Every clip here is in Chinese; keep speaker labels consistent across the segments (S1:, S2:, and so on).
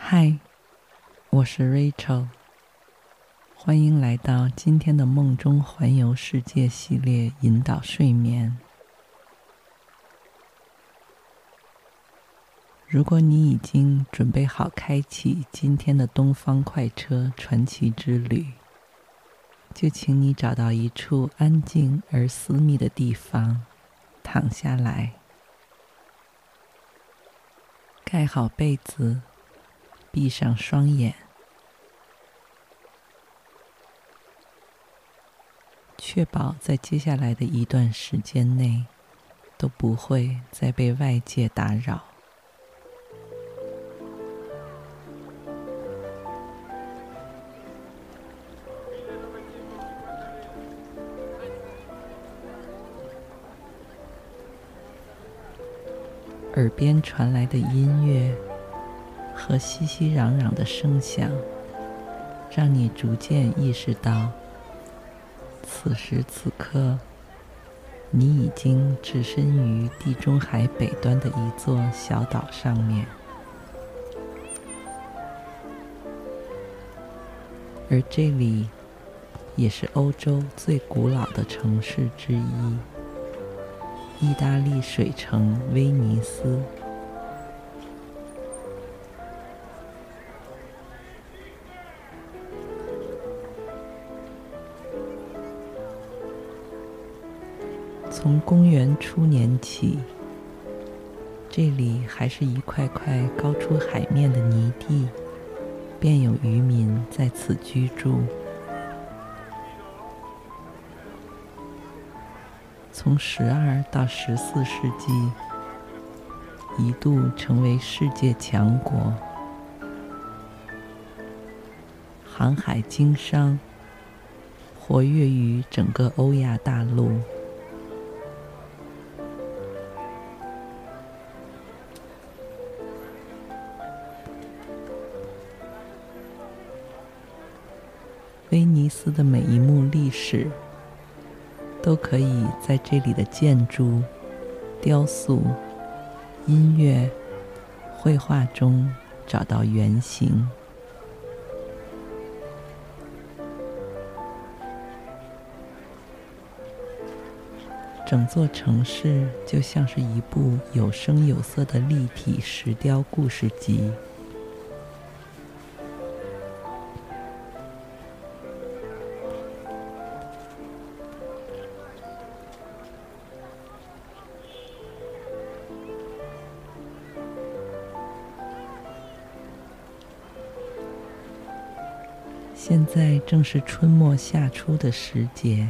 S1: 嗨，我是 Rachel，欢迎来到今天的梦中环游世界系列引导睡眠。如果你已经准备好开启今天的东方快车传奇之旅，就请你找到一处安静而私密的地方，躺下来，盖好被子。闭上双眼，确保在接下来的一段时间内都不会再被外界打扰。耳边传来的音乐。和熙熙攘攘的声响，让你逐渐意识到，此时此刻，你已经置身于地中海北端的一座小岛上面，而这里也是欧洲最古老的城市之一——意大利水城威尼斯。从公元初年起，这里还是一块块高出海面的泥地，便有渔民在此居住。从十二到十四世纪，一度成为世界强国，航海经商，活跃于整个欧亚大陆。尼斯的每一幕历史，都可以在这里的建筑、雕塑、音乐、绘画中找到原型。整座城市就像是一部有声有色的立体石雕故事集。现在正是春末夏初的时节，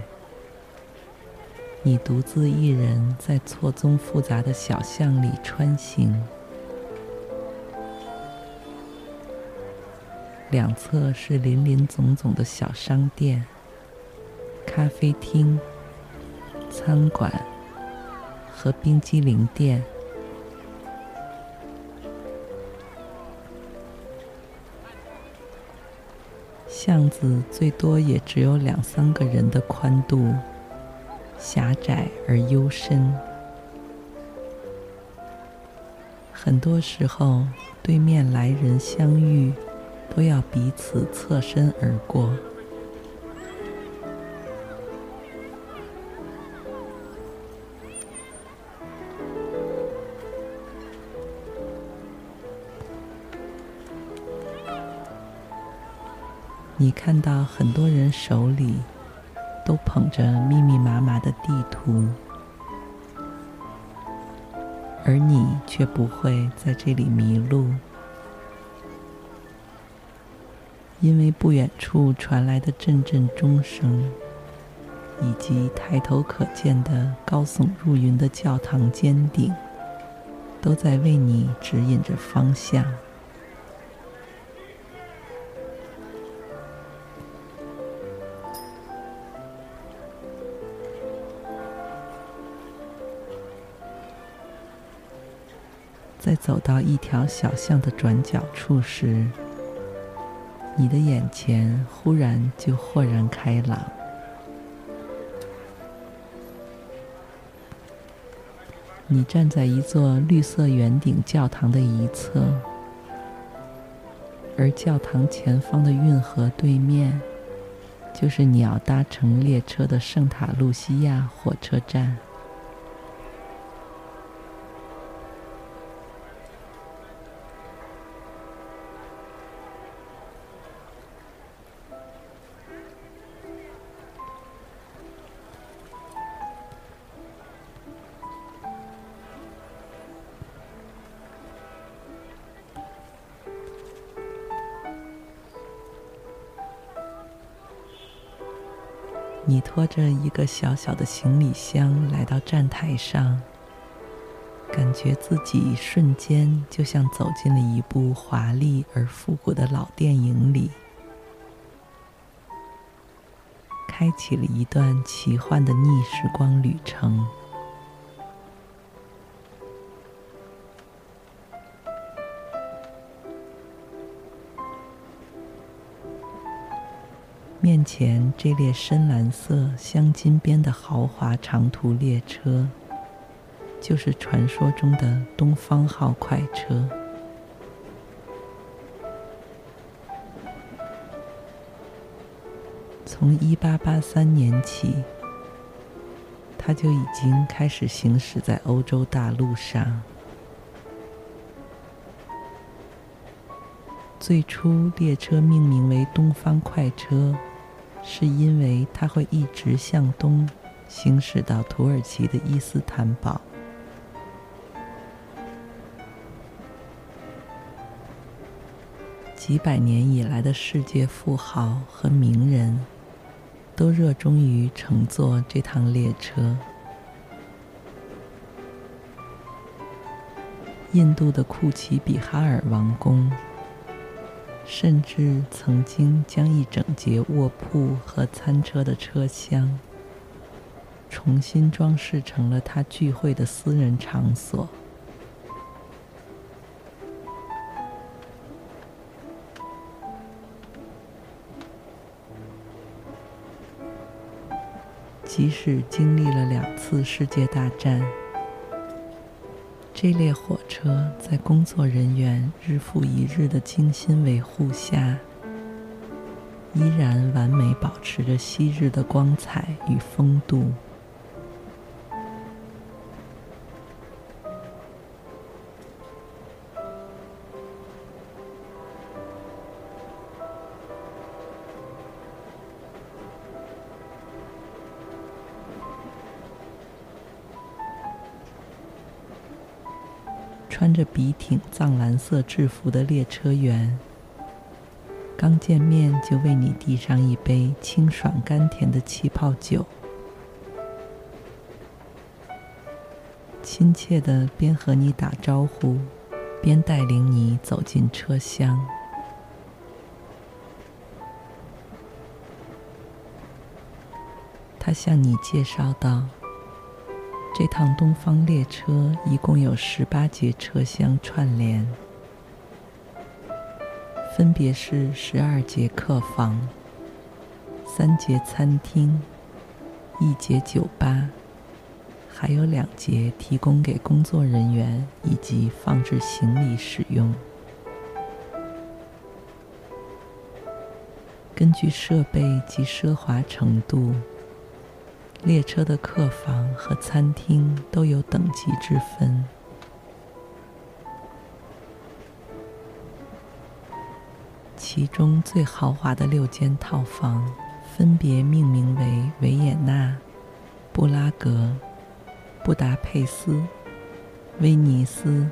S1: 你独自一人在错综复杂的小巷里穿行，两侧是林林总总的小商店、咖啡厅、餐馆和冰激凌店。巷子最多也只有两三个人的宽度，狭窄而幽深。很多时候，对面来人相遇，都要彼此侧身而过。你看到很多人手里都捧着密密麻麻的地图，而你却不会在这里迷路，因为不远处传来的阵阵钟声，以及抬头可见的高耸入云的教堂尖顶，都在为你指引着方向。在走到一条小巷的转角处时，你的眼前忽然就豁然开朗。你站在一座绿色圆顶教堂的一侧，而教堂前方的运河对面，就是你要搭乘列车的圣塔路西亚火车站。拖着一个小小的行李箱来到站台上，感觉自己瞬间就像走进了一部华丽而复古的老电影里，开启了一段奇幻的逆时光旅程。面前这列深蓝色镶金边的豪华长途列车，就是传说中的东方号快车。从一八八三年起，它就已经开始行驶在欧洲大陆上。最初，列车命名为“东方快车”。是因为它会一直向东行驶到土耳其的伊斯坦堡。几百年以来的世界富豪和名人，都热衷于乘坐这趟列车。印度的库奇比哈尔王宫。甚至曾经将一整节卧铺和餐车的车厢重新装饰成了他聚会的私人场所。即使经历了两次世界大战。这列火车在工作人员日复一日的精心维护下，依然完美保持着昔日的光彩与风度。藏蓝色制服的列车员，刚见面就为你递上一杯清爽甘甜的气泡酒，亲切的边和你打招呼，边带领你走进车厢。他向你介绍道。这趟东方列车一共有十八节车厢串联，分别是十二节客房、三节餐厅、一节酒吧，还有两节提供给工作人员以及放置行李使用。根据设备及奢华程度。列车的客房和餐厅都有等级之分。其中最豪华的六间套房，分别命名为维也纳、布拉格、布达佩斯、威尼斯、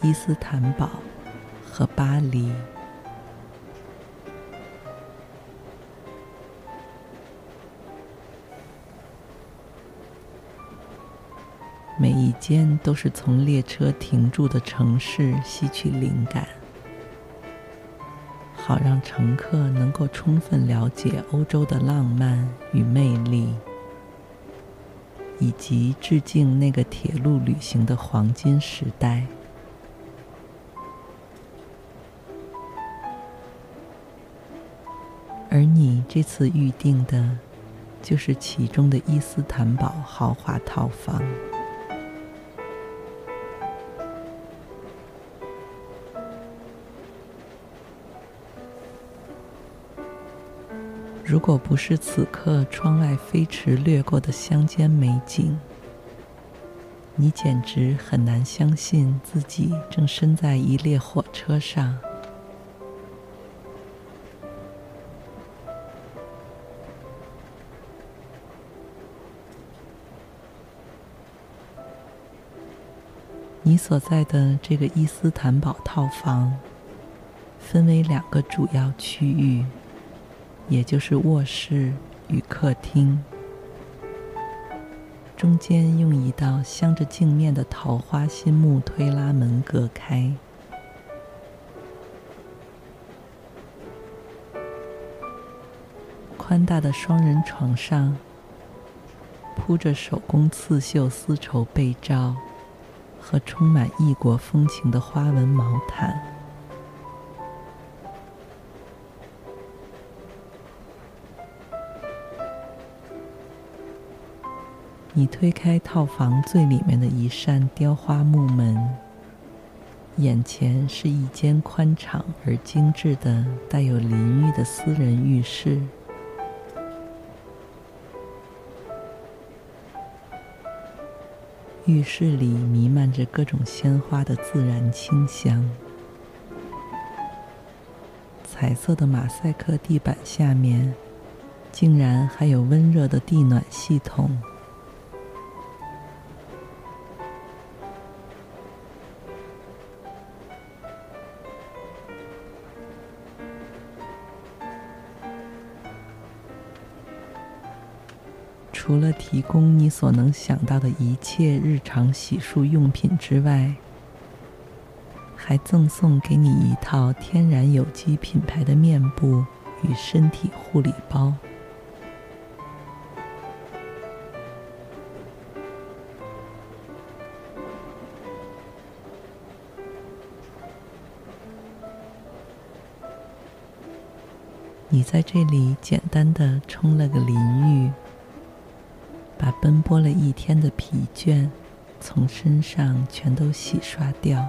S1: 伊斯坦堡和巴黎。每一间都是从列车停驻的城市吸取灵感，好让乘客能够充分了解欧洲的浪漫与魅力，以及致敬那个铁路旅行的黄金时代。而你这次预定的，就是其中的伊斯坦堡豪华套房。如果不是此刻窗外飞驰掠过的乡间美景，你简直很难相信自己正身在一列火车上。你所在的这个伊斯坦堡套房，分为两个主要区域。也就是卧室与客厅，中间用一道镶着镜面的桃花心木推拉门隔开。宽大的双人床上，铺着手工刺绣丝绸被罩和充满异国风情的花纹毛毯。你推开套房最里面的一扇雕花木门，眼前是一间宽敞而精致的带有淋浴的私人浴室。浴室里弥漫着各种鲜花的自然清香，彩色的马赛克地板下面，竟然还有温热的地暖系统。除了提供你所能想到的一切日常洗漱用品之外，还赠送给你一套天然有机品牌的面部与身体护理包。你在这里简单的冲了个淋浴。把奔波了一天的疲倦从身上全都洗刷掉，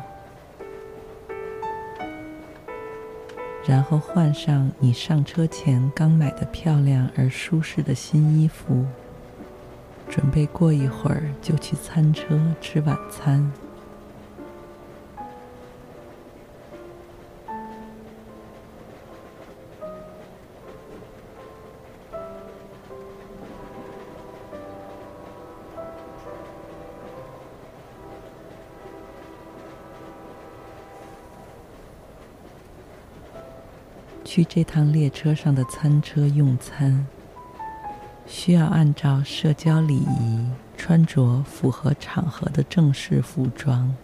S1: 然后换上你上车前刚买的漂亮而舒适的新衣服，准备过一会儿就去餐车吃晚餐。去这趟列车上的餐车用餐，需要按照社交礼仪穿着符合场合的正式服装。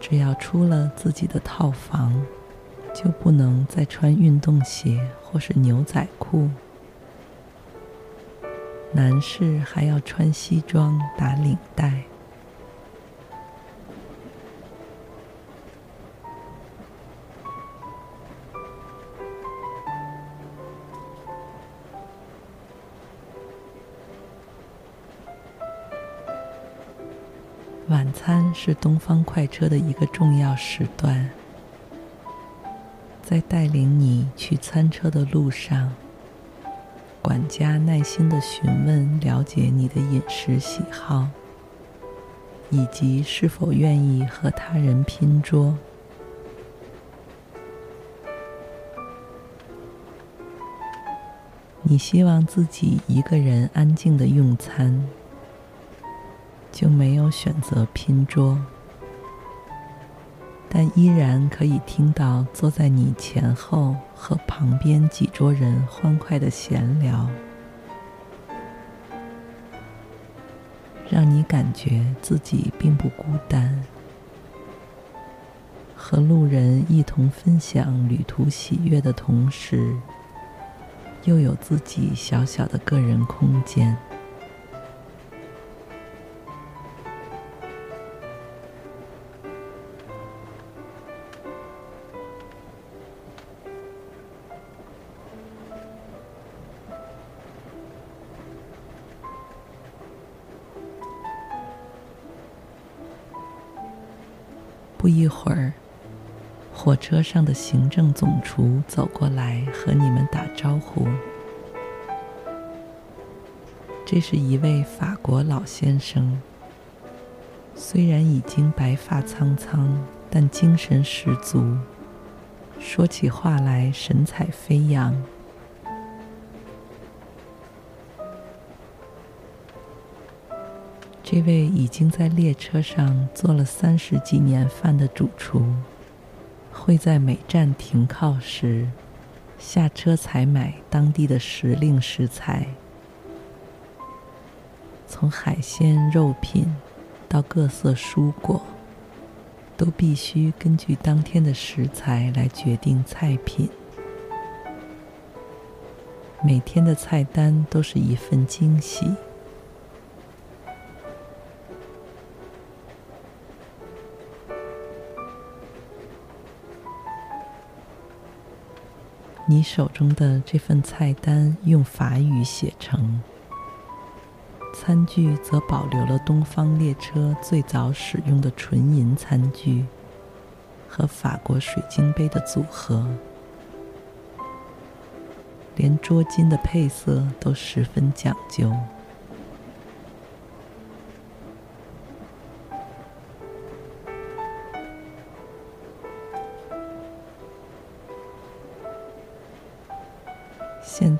S1: 只要出了自己的套房，就不能再穿运动鞋或是牛仔裤。男士还要穿西装打领带。是东方快车的一个重要时段。在带领你去餐车的路上管家耐心的询问了解你的饮食喜好以及是否愿意和他人拼桌。你希望自己一个人安静的用餐就没有选择拼桌，但依然可以听到坐在你前后和旁边几桌人欢快的闲聊，让你感觉自己并不孤单。和路人一同分享旅途喜悦的同时，又有自己小小的个人空间。不一会儿。火车上的行政总厨走过来和你们打招呼。这是一位法国老先生，虽然已经白发苍苍，但精神十足，说起话来神采飞扬。这位已经在列车上做了三十几年饭的主厨。会在每站停靠时，下车采买当地的时令食材，从海鲜、肉品到各色蔬果，都必须根据当天的食材来决定菜品。每天的菜单都是一份惊喜。你手中的这份菜单用法语写成，餐具则保留了东方列车最早使用的纯银餐具和法国水晶杯的组合，连桌巾的配色都十分讲究。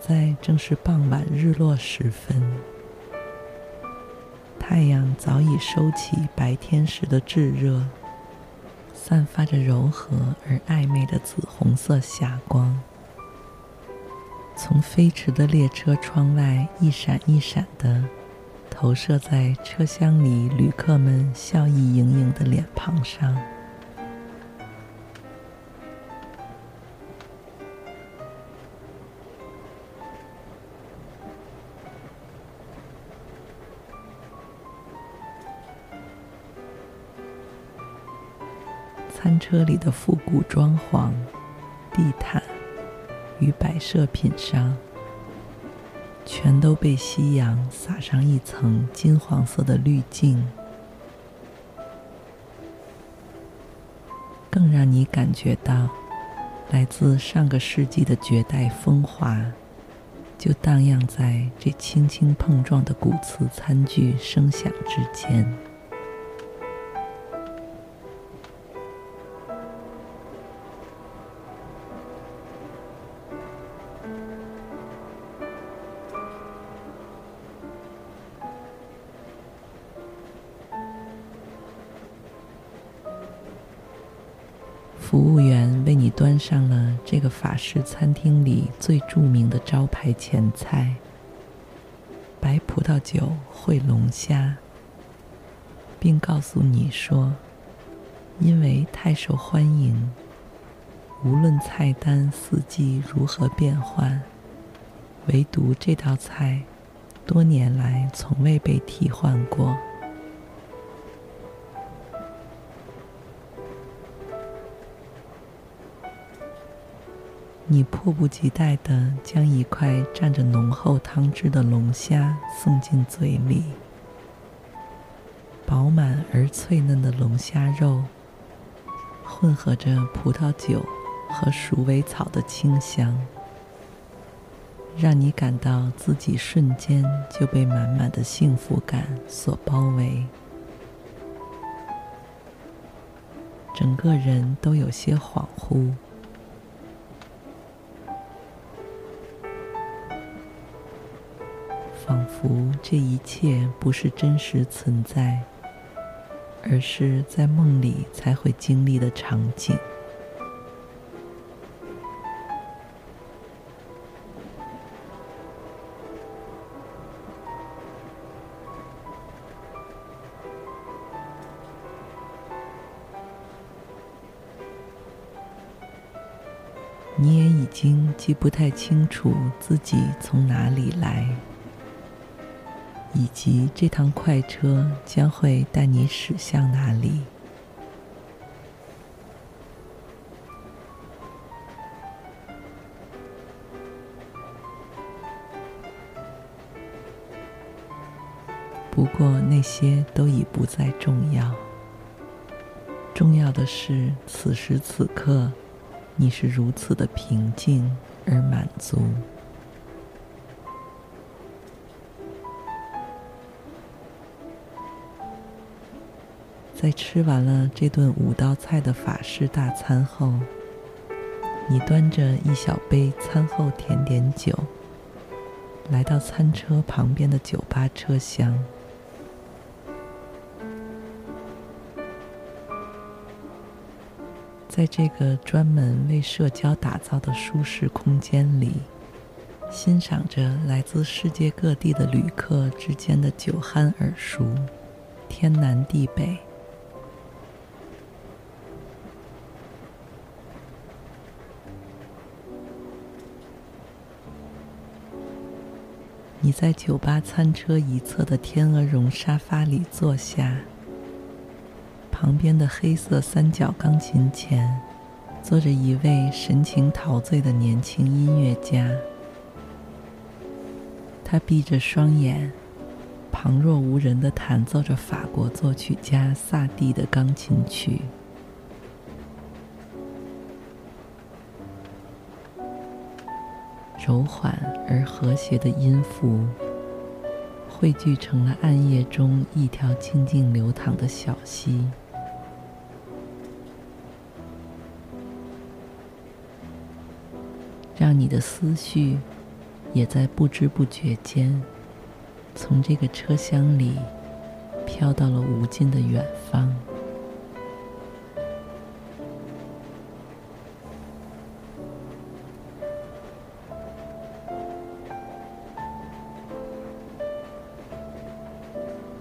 S1: 在正是傍晚日落时分，太阳早已收起白天时的炙热，散发着柔和而暧昧的紫红色霞光，从飞驰的列车窗外一闪一闪的投射在车厢里旅客们笑意盈盈的脸庞上。车里的复古装潢、地毯与摆设品上，全都被夕阳洒上一层金黄色的滤镜，更让你感觉到来自上个世纪的绝代风华，就荡漾在这轻轻碰撞的古瓷餐具声响之间。服务员为你端上了这个法式餐厅里最著名的招牌前菜——白葡萄酒烩龙虾，并告诉你说，因为太受欢迎，无论菜单四季如何变换，唯独这道菜多年来从未被替换过。你迫不及待地将一块蘸着浓厚汤汁的龙虾送进嘴里，饱满而脆嫩的龙虾肉，混合着葡萄酒和鼠尾草的清香，让你感到自己瞬间就被满满的幸福感所包围，整个人都有些恍惚。服这一切不是真实存在，而是在梦里才会经历的场景。你也已经记不太清楚自己从哪里来，以及这趟快车将会带你驶向哪里。不过那些都已不再重要，重要的是此时此刻。你是如此的平静而满足，在吃完了这顿五道菜的法式大餐后，你端着一小杯餐后甜点酒，来到餐车旁边的酒吧车厢。在这个专门为社交打造的舒适空间里，欣赏着来自世界各地的旅客之间的酒酣耳熟，天南地北。你在酒吧餐车一侧的天鹅绒沙发里坐下。旁边的黑色三角钢琴前，坐着一位神情陶醉的年轻音乐家。他闭着双眼，旁若无人地弹奏着法国作曲家萨蒂的钢琴曲。柔缓而和谐的音符，汇聚成了暗夜中一条静静流淌的小溪。让你的思绪也在不知不觉间，从这个车厢里飘到了无尽的远方。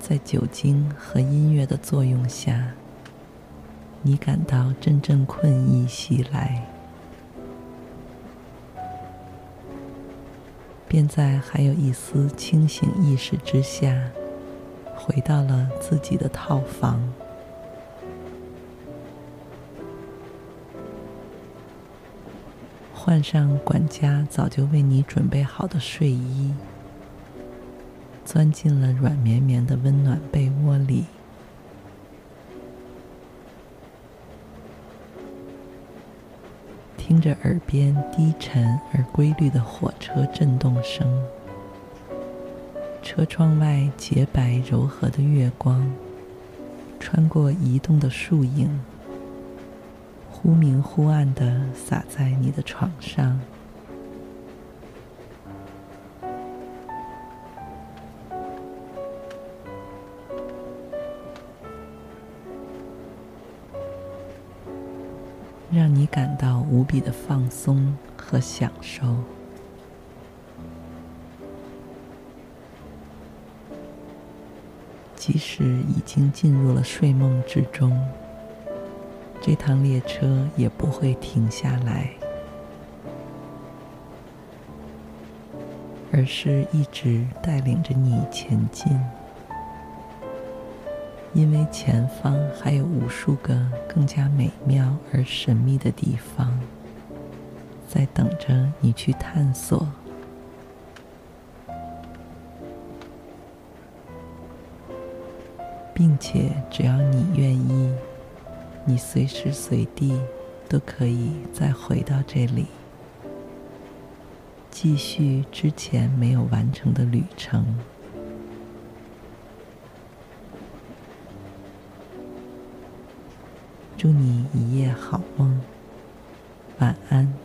S1: 在酒精和音乐的作用下，你感到阵阵困意袭来。便在还有一丝清醒意识之下，回到了自己的套房，换上管家早就为你准备好的睡衣，钻进了软绵绵的温暖被窝里。听着耳边低沉而规律的火车震动声，车窗外洁白柔和的月光，穿过移动的树影，忽明忽暗的洒在你的床上。让你感到无比的放松和享受，即使已经进入了睡梦之中，这趟列车也不会停下来，而是一直带领着你前进。因为前方还有无数个更加美妙而神秘的地方，在等着你去探索，并且只要你愿意，你随时随地都可以再回到这里，继续之前没有完成的旅程。祝你一夜好梦，晚安。